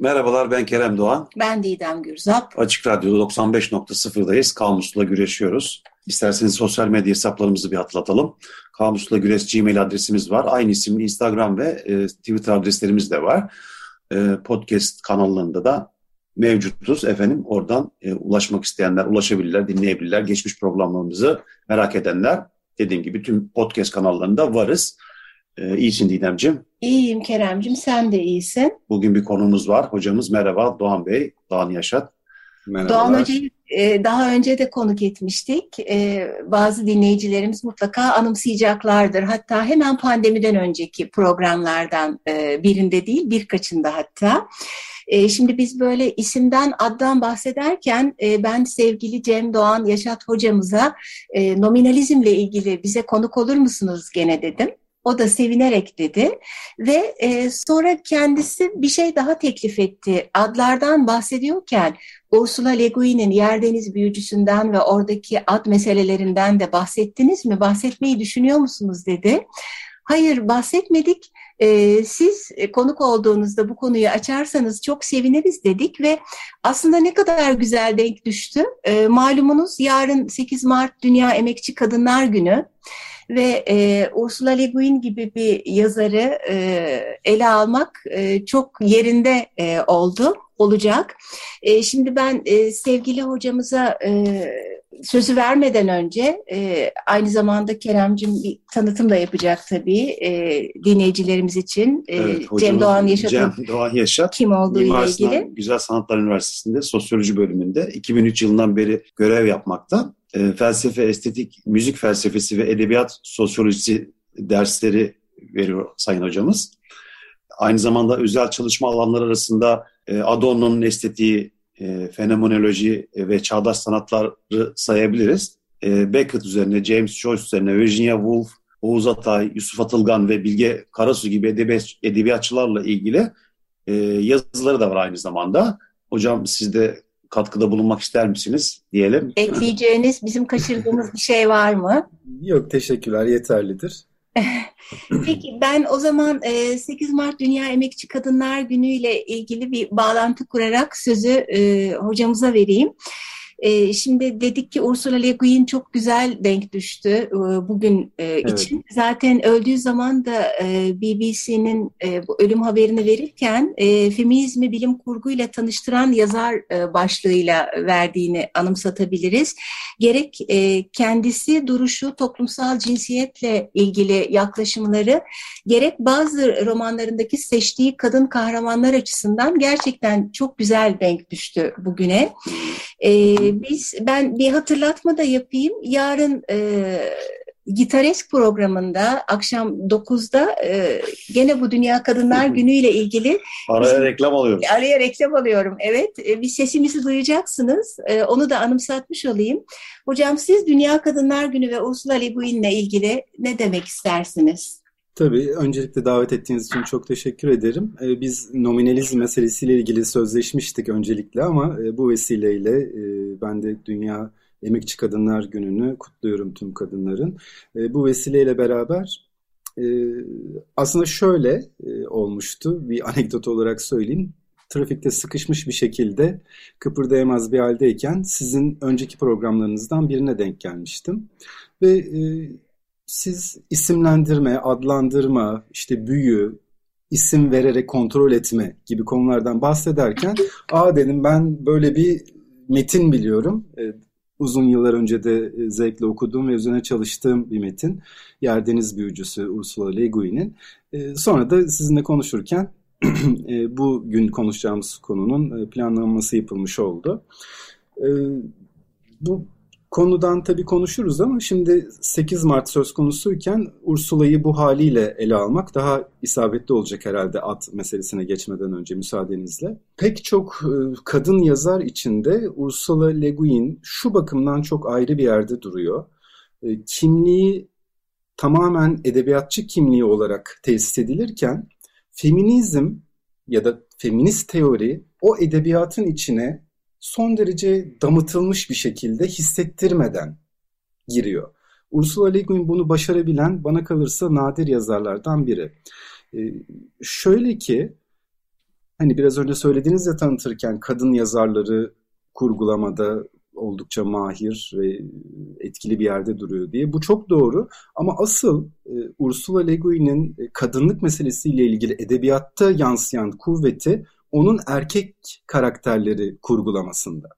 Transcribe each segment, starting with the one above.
Merhabalar ben Kerem Doğan. Ben Didem Gürzap. Açık Radyo'da 95.0'dayız. Kamusla güreşiyoruz. İsterseniz sosyal medya hesaplarımızı bir hatırlatalım. Kamusla Güreş Gmail adresimiz var. Aynı isimli Instagram ve e, Twitter adreslerimiz de var. E, podcast kanallarında da mevcutuz. Efendim oradan e, ulaşmak isteyenler ulaşabilirler, dinleyebilirler. Geçmiş programlarımızı merak edenler dediğim gibi tüm podcast kanallarında varız. E, iyisin Didemciğim. İyiyim Keremcim, sen de iyisin. Bugün bir konumuz var. Hocamız merhaba Doğan Bey, Doğan Yaşat. Merhabalar. Doğan Hoca'yı e, daha önce de konuk etmiştik. E, bazı dinleyicilerimiz mutlaka anımsayacaklardır. Hatta hemen pandemiden önceki programlardan e, birinde değil, birkaçında hatta. Şimdi biz böyle isimden, addan bahsederken ben sevgili Cem Doğan Yaşat hocamıza nominalizmle ilgili bize konuk olur musunuz gene dedim. O da sevinerek dedi ve e, sonra kendisi bir şey daha teklif etti. Adlardan bahsediyorken Ursula Le Guin'in Yer Deniz Büyücüsü'nden ve oradaki ad meselelerinden de bahsettiniz mi? Bahsetmeyi düşünüyor musunuz dedi. Hayır bahsetmedik. Ee, siz konuk olduğunuzda bu konuyu açarsanız çok seviniriz dedik ve aslında ne kadar güzel denk düştü. Ee, malumunuz yarın 8 Mart Dünya Emekçi Kadınlar Günü ve e, Ursula Le Guin gibi bir yazarı e, ele almak e, çok yerinde e, oldu, olacak. E, şimdi ben e, sevgili hocamıza e, sözü vermeden önce e, aynı zamanda Keremcim bir tanıtım da yapacak tabii e, dinleyicilerimiz için. E, evet, Cem Doğan Yaşat. Cem Doğan Yaşat. Kim olduğu ile ilgili. Güzel Sanatlar Üniversitesi'nde sosyoloji bölümünde 2003 yılından beri görev yapmakta e, felsefe, estetik, müzik felsefesi ve edebiyat sosyolojisi dersleri veriyor Sayın Hocamız. Aynı zamanda özel çalışma alanları arasında e, Adorno'nun estetiği, e, fenomenoloji ve çağdaş sanatları sayabiliriz. E, Beckett üzerine, James Joyce üzerine, Virginia Woolf, Oğuz Atay, Yusuf Atılgan ve Bilge Karasu gibi edebiyat, edebiyatçılarla ilgili e, yazıları da var aynı zamanda. Hocam siz de katkıda bulunmak ister misiniz diyelim. Ekleyeceğiniz, bizim kaçırdığımız bir şey var mı? Yok, teşekkürler. Yeterlidir. Peki ben o zaman 8 Mart Dünya Emekçi Kadınlar Günü ile ilgili bir bağlantı kurarak sözü hocamıza vereyim. E, şimdi dedik ki Ursula Le Guin çok güzel denk düştü e, bugün e, evet. için. Zaten öldüğü zaman da e, BBC'nin e, bu ölüm haberini verirken e, feminizmi bilim kurguyla tanıştıran yazar e, başlığıyla verdiğini anımsatabiliriz. Gerek e, kendisi duruşu toplumsal cinsiyetle ilgili yaklaşımları gerek bazı romanlarındaki seçtiği kadın kahramanlar açısından gerçekten çok güzel denk düştü bugüne. E, biz ben bir hatırlatma da yapayım. Yarın e, Gitaresk programında akşam 9'da e, gene bu Dünya Kadınlar Günü ile ilgili araya reklam alıyorum. Araya reklam alıyorum. Evet. E, bir sesimizi duyacaksınız. E, onu da anımsatmış olayım. Hocam siz Dünya Kadınlar Günü ve Ursula Le Guin ile ilgili ne demek istersiniz? Tabii. Öncelikle davet ettiğiniz için çok teşekkür ederim. Ee, biz nominalizm meselesiyle ilgili sözleşmiştik öncelikle ama e, bu vesileyle e, ben de Dünya Emekçi Kadınlar Günü'nü kutluyorum tüm kadınların. E, bu vesileyle beraber aslında şöyle olmuştu. Bir anekdot olarak söyleyeyim. Trafikte sıkışmış bir şekilde kıpırdayamaz bir haldeyken sizin önceki programlarınızdan birine denk gelmiştim. Ve siz isimlendirme, adlandırma, işte büyü, isim vererek kontrol etme gibi konulardan bahsederken aa dedim ben böyle bir metin biliyorum. E, uzun yıllar önce de e, zevkle okuduğum ve üzerine çalıştığım bir metin. Yerdeniz Büyücüsü Ursula Le Guin'in. E, sonra da sizinle konuşurken e, bugün konuşacağımız konunun planlanması yapılmış oldu. Bu konudan tabii konuşuruz ama şimdi 8 Mart söz konusuyken Ursula'yı bu haliyle ele almak daha isabetli olacak herhalde at meselesine geçmeden önce müsaadenizle. Pek çok e, kadın yazar içinde Ursula Le Guin şu bakımdan çok ayrı bir yerde duruyor. E, kimliği tamamen edebiyatçı kimliği olarak tesis edilirken feminizm ya da feminist teori o edebiyatın içine son derece damıtılmış bir şekilde hissettirmeden giriyor. Ursula Le Guin bunu başarabilen bana kalırsa nadir yazarlardan biri. Ee, şöyle ki hani biraz önce söylediğiniz ya tanıtırken kadın yazarları kurgulamada oldukça mahir ve etkili bir yerde duruyor diye. Bu çok doğru ama asıl e, Ursula Le Guin'in kadınlık meselesiyle ilgili edebiyatta yansıyan kuvveti onun erkek karakterleri kurgulamasında.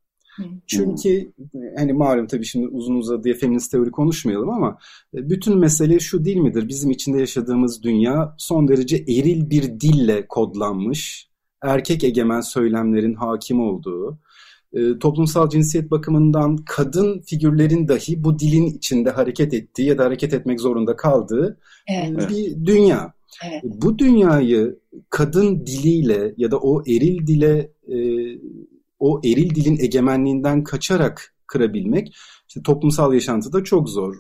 Çünkü hani malum tabii şimdi uzun uzadıya feminist teori konuşmayalım ama e, bütün mesele şu değil midir? Bizim içinde yaşadığımız dünya son derece eril bir dille kodlanmış, erkek egemen söylemlerin hakim olduğu, e, toplumsal cinsiyet bakımından kadın figürlerin dahi bu dilin içinde hareket ettiği ya da hareket etmek zorunda kaldığı evet. bir dünya. Evet. Bu dünyayı kadın diliyle ya da o eril dile e, o eril dilin egemenliğinden kaçarak kırabilmek işte toplumsal yaşantıda çok zor.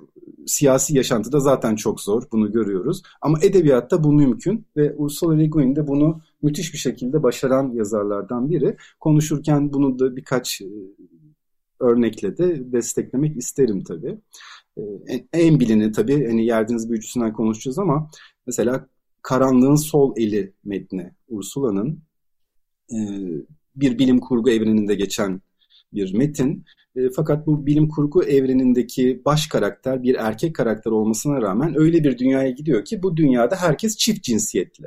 Siyasi yaşantıda zaten çok zor. Bunu görüyoruz. Ama edebiyatta bu mümkün ve Ursula Le Guin de bunu müthiş bir şekilde başaran yazarlardan biri. Konuşurken bunu da birkaç e, örnekle de desteklemek isterim tabii. E, en bilini tabii hani Yerdiniz Büyücüsü'nden konuşacağız ama mesela Karanlığın Sol Eli metni Ursula'nın e, bir bilim kurgu evreninde geçen bir metin. E, fakat bu bilim kurgu evrenindeki baş karakter bir erkek karakter olmasına rağmen öyle bir dünyaya gidiyor ki bu dünyada herkes çift cinsiyetli.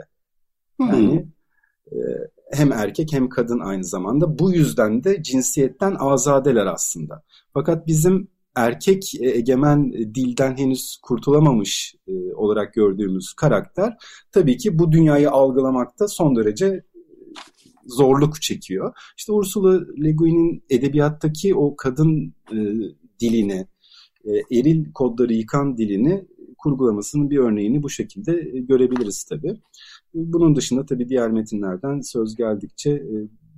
Yani e, hem erkek hem kadın aynı zamanda. Bu yüzden de cinsiyetten azadeler aslında. Fakat bizim erkek e, egemen e, dilden henüz kurtulamamış e, olarak gördüğümüz karakter tabii ki bu dünyayı algılamakta son derece zorluk çekiyor. İşte Ursula Le Guin'in edebiyattaki o kadın e, dilini, e, eril kodları yıkan dilini kurgulamasının bir örneğini bu şekilde görebiliriz tabii. Bunun dışında tabii diğer metinlerden söz geldikçe e,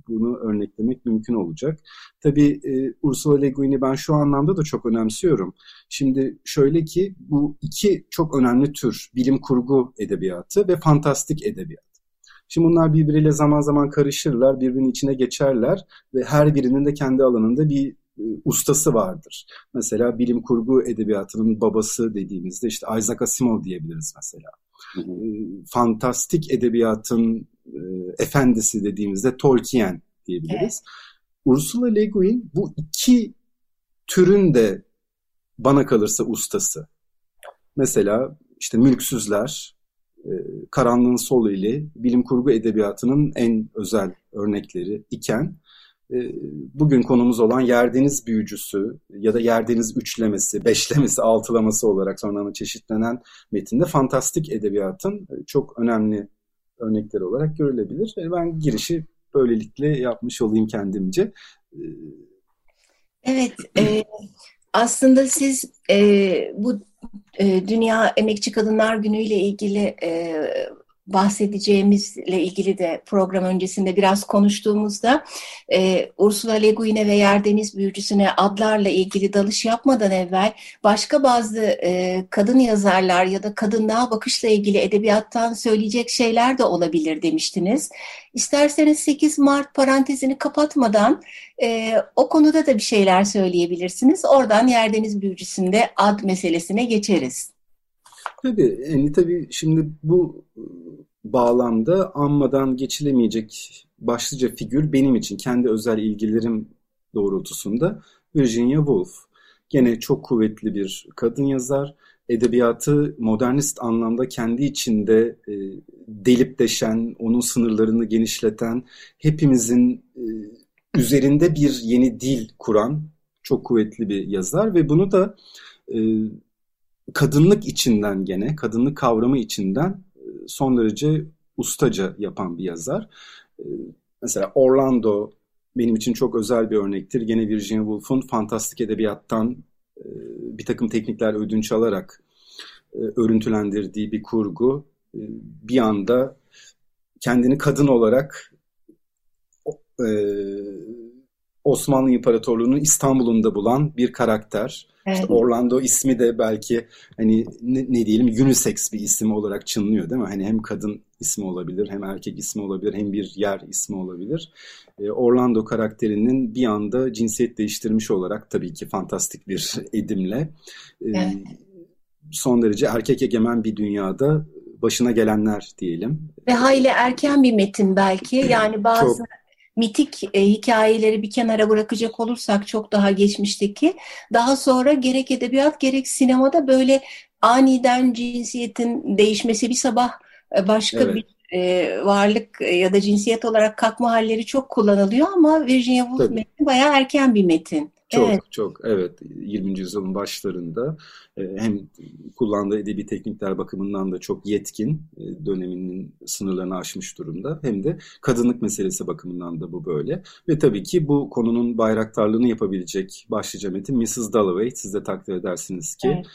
bunu örneklemek mümkün olacak. Tabii e, Ursula Le Guin'i ben şu anlamda da çok önemsiyorum. Şimdi şöyle ki bu iki çok önemli tür bilim kurgu edebiyatı ve fantastik edebiyat. Şimdi bunlar birbiriyle zaman zaman karışırlar, birbirinin içine geçerler ve her birinin de kendi alanında bir ustası vardır. Mesela bilim kurgu edebiyatının babası dediğimizde işte Isaac Asimov diyebiliriz mesela. Hı hı. Fantastik edebiyatın e, efendisi dediğimizde Tolkien diyebiliriz. Evet. Ursula Le Guin bu iki türün de bana kalırsa ustası. Mesela işte Mülksüzler, e, Karanlığın Sol ile bilim kurgu edebiyatının en özel örnekleri iken bugün konumuz olan Yerdeniz Büyücüsü ya da Yerdeniz Üçlemesi, Beşlemesi, Altılaması olarak sonradan çeşitlenen metinde fantastik edebiyatın çok önemli örnekleri olarak görülebilir. Ben girişi böylelikle yapmış olayım kendimce. Evet, e, aslında siz e, bu e, Dünya Emekçi Kadınlar Günü ile ilgili e, bahsedeceğimizle ilgili de program öncesinde biraz konuştuğumuzda e, Ursula Le Guin'e ve Yerdeniz Büyücüsü'ne adlarla ilgili dalış yapmadan evvel başka bazı e, kadın yazarlar ya da kadınlığa bakışla ilgili edebiyattan söyleyecek şeyler de olabilir demiştiniz. İsterseniz 8 Mart parantezini kapatmadan e, o konuda da bir şeyler söyleyebilirsiniz. Oradan Yerdeniz Büyücüsü'nde ad meselesine geçeriz. Tabii, yani tabii şimdi bu bağlamda anmadan geçilemeyecek başlıca figür benim için kendi özel ilgilerim doğrultusunda Virginia Woolf. Gene çok kuvvetli bir kadın yazar. Edebiyatı modernist anlamda kendi içinde e, delip deşen, onun sınırlarını genişleten, hepimizin e, üzerinde bir yeni dil kuran çok kuvvetli bir yazar ve bunu da e, kadınlık içinden gene, kadınlık kavramı içinden e, son derece ustaca yapan bir yazar. E, mesela Orlando benim için çok özel bir örnektir. Gene Virginia Woolf'un fantastik edebiyattan e, bir takım teknikler ödünç alarak örüntülendirdiği bir kurgu. Bir anda kendini kadın olarak Osmanlı İmparatorluğu'nun İstanbul'unda bulan bir karakter. Evet. İşte Orlando ismi de belki hani ne, ne diyelim unisex bir isim olarak çınlıyor değil mi? Hani hem kadın ismi olabilir, hem erkek ismi olabilir, hem bir yer ismi olabilir. Ee, Orlando karakterinin bir anda cinsiyet değiştirmiş olarak tabii ki fantastik bir edimle e, evet. son derece erkek egemen bir dünyada başına gelenler diyelim. Ve hayli erken bir metin belki. Yani bazı Çok mitik e, hikayeleri bir kenara bırakacak olursak çok daha geçmişteki daha sonra gerek edebiyat gerek sinemada böyle aniden cinsiyetin değişmesi bir sabah e, başka evet. bir e, varlık e, ya da cinsiyet olarak kalkma halleri çok kullanılıyor ama Virginia Woolf metni bayağı erken bir metin. Çok evet. çok evet 20. yüzyılın başlarında e, hem kullandığı edebi teknikler bakımından da çok yetkin e, döneminin sınırlarını aşmış durumda hem de kadınlık meselesi bakımından da bu böyle ve tabii ki bu konunun bayraktarlığını yapabilecek başlıca metin Mrs. Dalloway siz de takdir edersiniz ki evet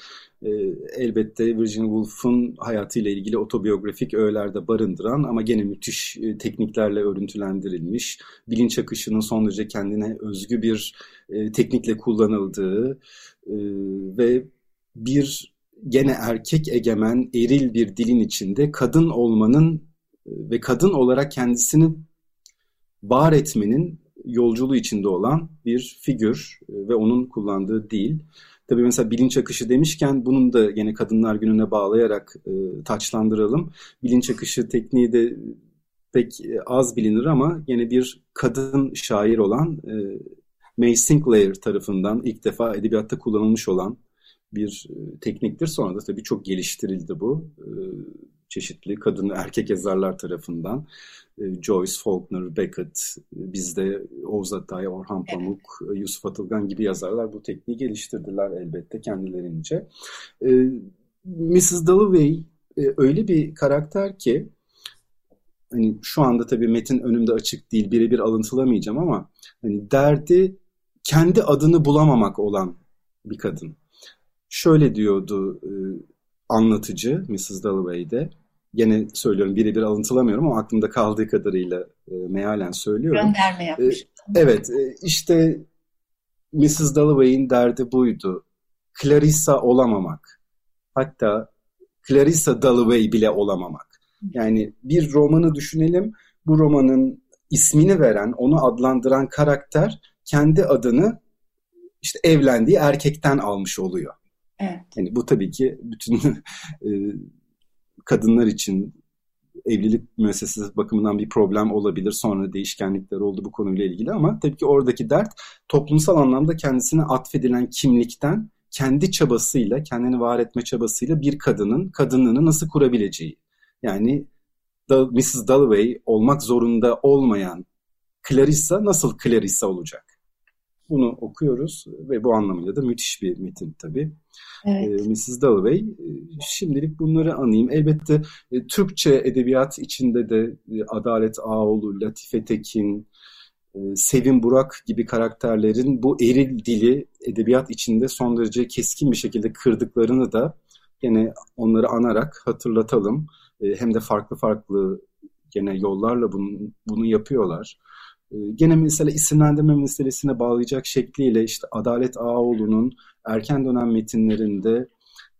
e, elbette Virginia Woolf'un hayatıyla ilgili otobiyografik öğelerde barındıran ama gene müthiş e, tekniklerle örüntülendirilmiş, bilinç akışının son derece kendine özgü bir e, teknikle kullanıldığı e, ve bir gene erkek egemen eril bir dilin içinde kadın olmanın ve kadın olarak kendisini var etmenin yolculuğu içinde olan bir figür ve onun kullandığı dil. Tabii mesela bilinç akışı demişken bunun da yine Kadınlar Günü'ne bağlayarak e, taçlandıralım. Bilinç akışı tekniği de pek e, az bilinir ama yine bir kadın şair olan e, May Sinclair tarafından ilk defa edebiyatta kullanılmış olan bir e, tekniktir. Sonra da tabii çok geliştirildi bu. E, çeşitli kadın erkek yazarlar tarafından. E, Joyce, Faulkner, Beckett, e, bizde Oğuz Atay, Orhan Pamuk, evet. Yusuf Atılgan gibi yazarlar bu tekniği geliştirdiler elbette kendilerince. Mrs. Dalloway öyle bir karakter ki hani şu anda tabii metin önümde açık değil birebir alıntılamayacağım ama hani derdi kendi adını bulamamak olan bir kadın. Şöyle diyordu anlatıcı Mrs. Dalloway'de Yine söylüyorum birebir alıntılamıyorum ama aklımda kaldığı kadarıyla e, mealen söylüyorum. Gönderme yapmış. E, evet e, işte Mrs. Dalloway'in derdi buydu. Clarissa olamamak. Hatta Clarissa Dalloway bile olamamak. Yani bir romanı düşünelim. Bu romanın ismini veren, onu adlandıran karakter kendi adını işte evlendiği erkekten almış oluyor. Evet. Yani bu tabii ki bütün e, kadınlar için evlilik müessesesi bakımından bir problem olabilir. Sonra değişkenlikler oldu bu konuyla ilgili ama tabii ki oradaki dert toplumsal anlamda kendisine atfedilen kimlikten kendi çabasıyla, kendini var etme çabasıyla bir kadının kadınlığını nasıl kurabileceği. Yani Mrs. Dalloway olmak zorunda olmayan Clarissa nasıl Clarissa olacak? Bunu okuyoruz ve bu anlamıyla da müthiş bir metin tabii. Evet. E, Mrs. Dalloway. E, şimdilik bunları anayım. Elbette e, Türkçe edebiyat içinde de e, Adalet Ağoğlu, Latife Tekin, Sevin Burak gibi karakterlerin bu eril dili edebiyat içinde son derece keskin bir şekilde kırdıklarını da gene onları anarak hatırlatalım. Hem de farklı farklı gene yollarla bunu, bunu yapıyorlar. Ee, gene mesela isimlendirme meselesine bağlayacak şekliyle işte Adalet Ağoğlu'nun erken dönem metinlerinde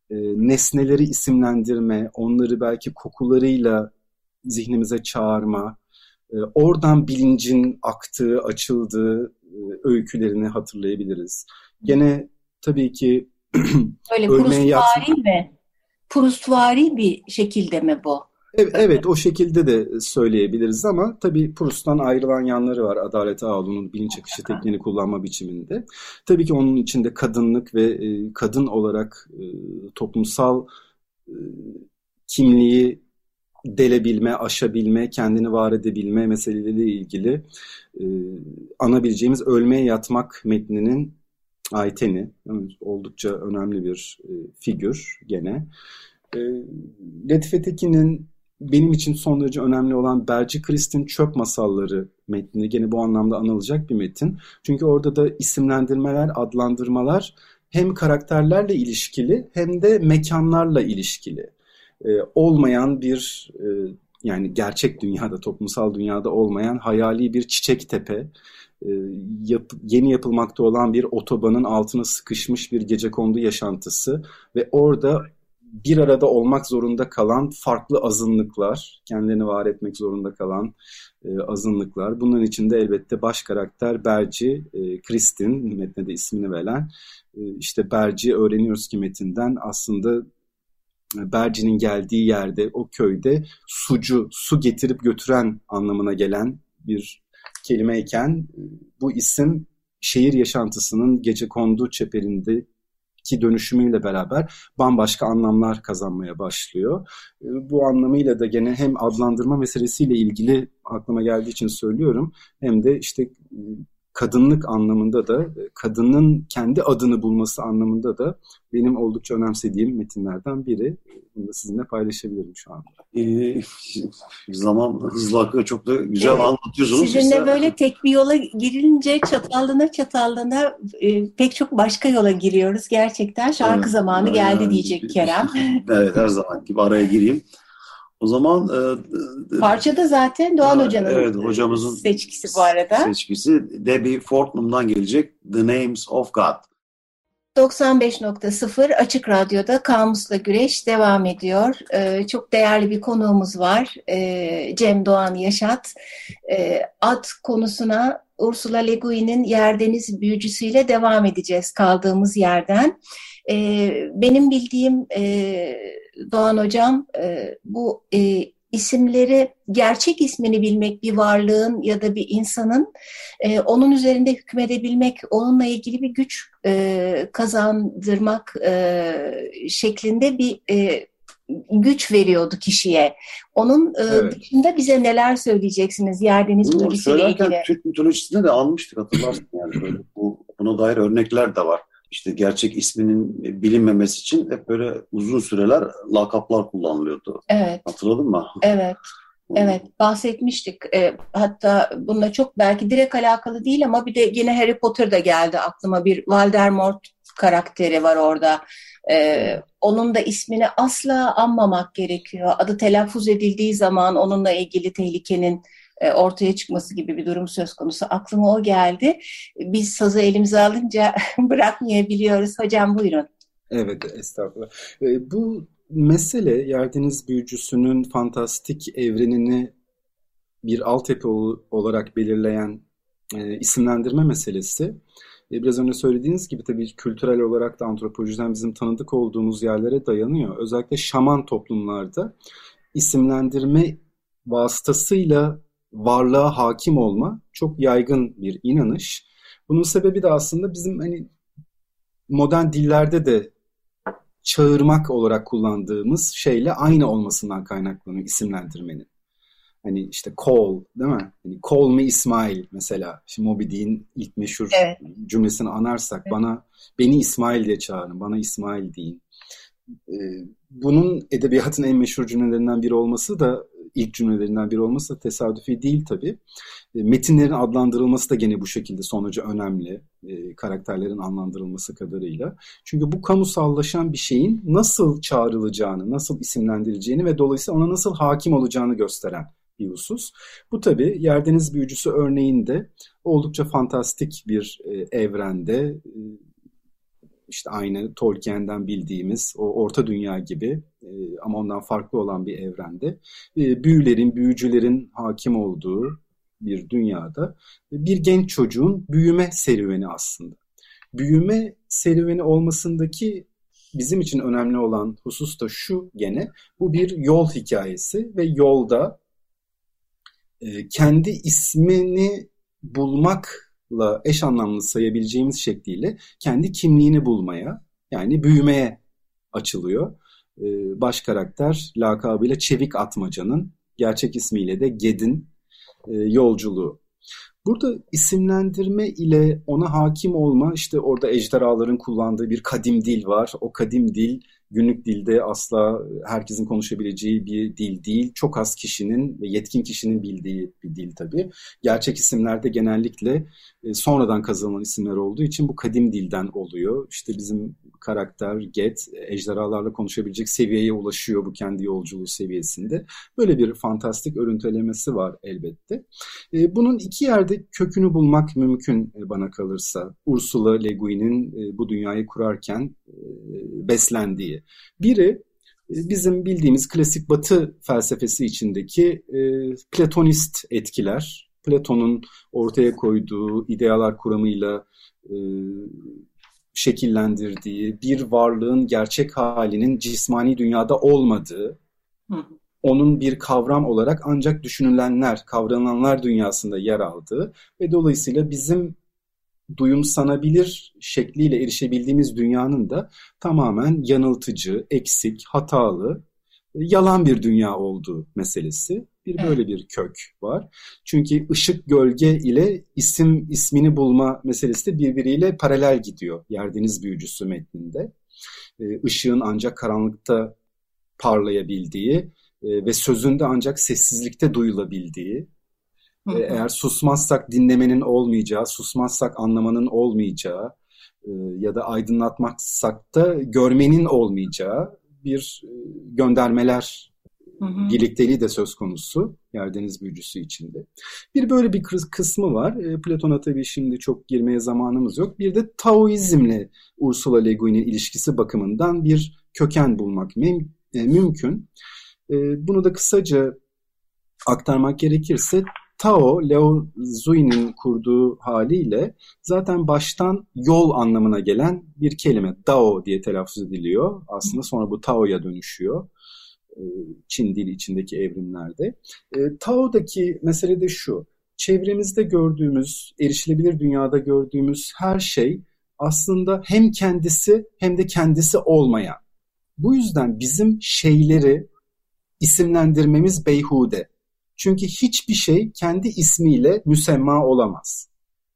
e, nesneleri isimlendirme, onları belki kokularıyla zihnimize çağırma, e, oradan bilincin aktığı, açıldığı e, öykülerini hatırlayabiliriz. Gene tabii ki Öyle Proustvari mi? Proustvari bir şekilde mi bu? Evet, evet o şekilde de söyleyebiliriz ama tabii Proust'tan ayrılan yanları var Adalet Ağoğlu'nun bilinç akışı tekniğini kullanma biçiminde. Tabii ki onun içinde kadınlık ve e, kadın olarak e, toplumsal e, kimliği delebilme, aşabilme, kendini var edebilme meseleleriyle ilgili anabileceğimiz ölmeye yatmak metninin Ayten'i. Oldukça önemli bir e, figür gene. E, Latife Tekin'in benim için son derece önemli olan Belci Kristin Çöp Masalları metni gene bu anlamda anılacak bir metin. Çünkü orada da isimlendirmeler, adlandırmalar hem karakterlerle ilişkili hem de mekanlarla ilişkili. Ee, olmayan bir e, yani gerçek dünyada, toplumsal dünyada olmayan hayali bir çiçek tepe, e, yap, yeni yapılmakta olan bir otobanın altına sıkışmış bir gece kondu yaşantısı ve orada bir arada olmak zorunda kalan farklı azınlıklar, kendilerini var etmek zorunda kalan e, azınlıklar. Bunların içinde elbette baş karakter Berci, e, Kristin, metne de ismini veren. E, işte Berci öğreniyoruz ki metinden aslında e, Berci'nin geldiği yerde, o köyde sucu, su getirip götüren anlamına gelen bir kelimeyken bu isim şehir yaşantısının gece kondu çeperinde ki dönüşümüyle beraber bambaşka anlamlar kazanmaya başlıyor. Ee, bu anlamıyla da gene hem adlandırma meselesiyle ilgili aklıma geldiği için söylüyorum hem de işte kadınlık anlamında da e, kadının kendi adını bulması anlamında da benim oldukça önemsediğim metinlerden biri. Bunu da sizinle paylaşabilirim şu anda. Ee, zaman hızlı akıyor. Çok da güzel evet. anlatıyorsunuz. Sizinle işte. böyle tek bir yola girince çatallana çatallana e, pek çok başka yola giriyoruz. Gerçekten şarkı evet. zamanı geldi diyecek Kerem. evet her zaman gibi araya gireyim. O zaman e, Parçada zaten Doğan e, Hoca'nın evet, hocamızın seçkisi bu arada. Seçkisi Debbie Fortnum'dan gelecek The Names of God. 95.0 Açık Radyo'da Kamusla Güreş devam ediyor. Ee, çok değerli bir konuğumuz var. Ee, Cem Doğan Yaşat. Ee, ad konusuna Ursula Le Guin'in Yerdeniz büyücüsüyle devam edeceğiz kaldığımız yerden. Ee, benim bildiğim e, Doğan Hocam e, bu e, isimleri, gerçek ismini bilmek bir varlığın ya da bir insanın e, onun üzerinde hükmedebilmek, onunla ilgili bir güç e, kazandırmak e, şeklinde bir e, güç veriyordu kişiye. Onun e, evet. dışında bize neler söyleyeceksiniz Yerdeniz Bölgesi'yle ilgili? Türk mitolojisinde de almıştık hatırlarsın yani. Böyle bu, buna dair örnekler de var işte gerçek isminin bilinmemesi için hep böyle uzun süreler lakaplar kullanılıyordu. Evet. Hatırladın mı? Evet. Evet bahsetmiştik. E, hatta bununla çok belki direkt alakalı değil ama bir de yine Harry Potter'da geldi aklıma bir Voldemort karakteri var orada. E, onun da ismini asla anmamak gerekiyor. Adı telaffuz edildiği zaman onunla ilgili tehlikenin e, ortaya çıkması gibi bir durum söz konusu. Aklıma o geldi. Biz sazı elimize alınca bırakmayabiliyoruz. Hocam buyurun. Evet, estağfurullah. E, bu mesele Yerdeniz Büyücüsü'nün fantastik evrenini bir altyapı olarak belirleyen e, isimlendirme meselesi. E, biraz önce söylediğiniz gibi tabii kültürel olarak da antropolojiden bizim tanıdık olduğumuz yerlere dayanıyor. Özellikle şaman toplumlarda isimlendirme vasıtasıyla varlığa hakim olma çok yaygın bir inanış. Bunun sebebi de aslında bizim hani modern dillerde de çağırmak olarak kullandığımız şeyle aynı olmasından kaynaklanıyor isimlendirmenin. Hani işte call değil mi? Hani call me İsmail mesela. Şimdi Moby Dick'in ilk meşhur evet. cümlesini anarsak evet. bana beni İsmail diye çağırın, bana İsmail deyin. Ee, bunun edebiyatın en meşhur cümlelerinden biri olması da ilk cümlelerinden biri olması da tesadüfi değil tabii. E, metinlerin adlandırılması da gene bu şekilde sonucu önemli. E, karakterlerin anlandırılması kadarıyla. Çünkü bu kamusallaşan bir şeyin nasıl çağrılacağını, nasıl isimlendirileceğini ve dolayısıyla ona nasıl hakim olacağını gösteren bir husus. Bu tabii Yerdeniz Büyücüsü örneğinde oldukça fantastik bir e, evrende e, işte aynı Tolkien'den bildiğimiz o orta dünya gibi e, ama ondan farklı olan bir evrende e, büyülerin, büyücülerin hakim olduğu bir dünyada bir genç çocuğun büyüme serüveni aslında. Büyüme serüveni olmasındaki bizim için önemli olan husus da şu gene bu bir yol hikayesi ve yolda e, kendi ismini bulmak la eş anlamlı sayabileceğimiz şekliyle kendi kimliğini bulmaya yani büyümeye açılıyor. Ee, baş karakter lakabıyla Çevik Atmaca'nın gerçek ismiyle de Ged'in e, yolculuğu. Burada isimlendirme ile ona hakim olma, işte orada ejderhaların kullandığı bir kadim dil var. O kadim dil günlük dilde asla herkesin konuşabileceği bir dil değil. Çok az kişinin ve yetkin kişinin bildiği bir dil tabii. Gerçek isimlerde genellikle e, sonradan kazanılan isimler olduğu için bu kadim dilden oluyor. İşte bizim karakter Get ejderhalarla konuşabilecek seviyeye ulaşıyor bu kendi yolculuğu seviyesinde. Böyle bir fantastik örüntülemesi var elbette. E, bunun iki yerde kökünü bulmak mümkün e, bana kalırsa. Ursula Le Guin'in bu dünyayı kurarken beslendiği. Biri bizim bildiğimiz klasik batı felsefesi içindeki platonist etkiler, Platon'un ortaya koyduğu idealar kuramıyla e, şekillendirdiği bir varlığın gerçek halinin cismani dünyada olmadığı, onun bir kavram olarak ancak düşünülenler, kavrananlar dünyasında yer aldığı ve dolayısıyla bizim duyumsanabilir şekliyle erişebildiğimiz dünyanın da tamamen yanıltıcı, eksik, hatalı, yalan bir dünya olduğu meselesi. Bir böyle bir kök var. Çünkü ışık gölge ile isim ismini bulma meselesi de birbiriyle paralel gidiyor. Yerdeniz büyücüsü metninde. Işığın ancak karanlıkta parlayabildiği ve sözünde ancak sessizlikte duyulabildiği, Hı hı. eğer susmazsak dinlemenin olmayacağı, susmazsak anlamanın olmayacağı ya da aydınlatmaksak da görmenin olmayacağı bir göndermeler Hı Birlikteliği de söz konusu Yerdeniz büyücüsü içinde. Bir böyle bir kısmı var. E, Platon'a tabii şimdi çok girmeye zamanımız yok. Bir de Taoizmle Ursula Le Guin'in ilişkisi bakımından bir köken bulmak müm e, mümkün. E, bunu da kısaca aktarmak gerekirse Tao, Leo Zui'nin kurduğu haliyle zaten baştan yol anlamına gelen bir kelime. Dao diye telaffuz ediliyor. Aslında sonra bu Tao'ya dönüşüyor. E, Çin dili içindeki evrimlerde. E, Tao'daki mesele de şu. Çevremizde gördüğümüz, erişilebilir dünyada gördüğümüz her şey aslında hem kendisi hem de kendisi olmayan. Bu yüzden bizim şeyleri isimlendirmemiz beyhude. Çünkü hiçbir şey kendi ismiyle müsemma olamaz.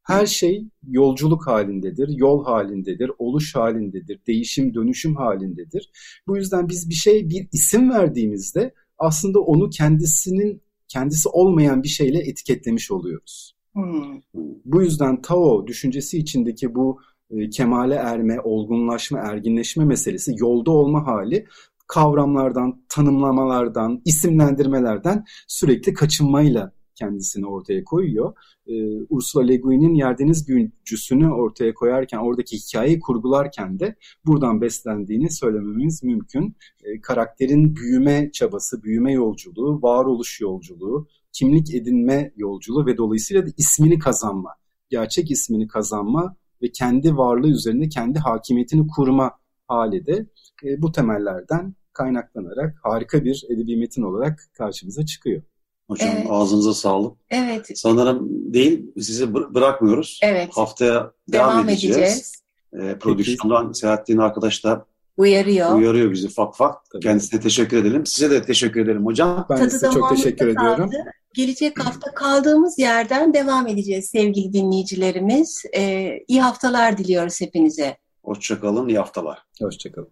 Her şey yolculuk halindedir, yol halindedir, oluş halindedir, değişim dönüşüm halindedir. Bu yüzden biz bir şey bir isim verdiğimizde aslında onu kendisinin kendisi olmayan bir şeyle etiketlemiş oluyoruz. Hmm. Bu yüzden Tao düşüncesi içindeki bu e, kemale erme, olgunlaşma, erginleşme meselesi, yolda olma hali kavramlardan, tanımlamalardan, isimlendirmelerden sürekli kaçınmayla kendisini ortaya koyuyor. Ee, Ursula Le Guin'in Yerdeniz Büyücüsü'nü ortaya koyarken, oradaki hikayeyi kurgularken de buradan beslendiğini söylememiz mümkün. Ee, karakterin büyüme çabası, büyüme yolculuğu, varoluş yolculuğu, kimlik edinme yolculuğu ve dolayısıyla da ismini kazanma, gerçek ismini kazanma ve kendi varlığı üzerinde kendi hakimiyetini kurma hali de e, bu temellerden kaynaklanarak harika bir edebi metin olarak karşımıza çıkıyor. Hocam evet. ağzınıza sağlık. Evet. Sanırım değil sizi bırakmıyoruz. Evet. Haftaya devam, devam edeceğiz. edeceğiz. E, prodüksiyondan Selahattin arkadaş da uyarıyor. Uyarıyor bizi fak fak. Tabii. Kendisine teşekkür edelim. Size de teşekkür ederim hocam. Ben Tadı size çok teşekkür kaldı. ediyorum. Gelecek hafta kaldığımız yerden devam edeceğiz sevgili dinleyicilerimiz. Ee, iyi haftalar diliyoruz hepinize. Hoşçakalın, iyi haftalar. Hoşçakalın.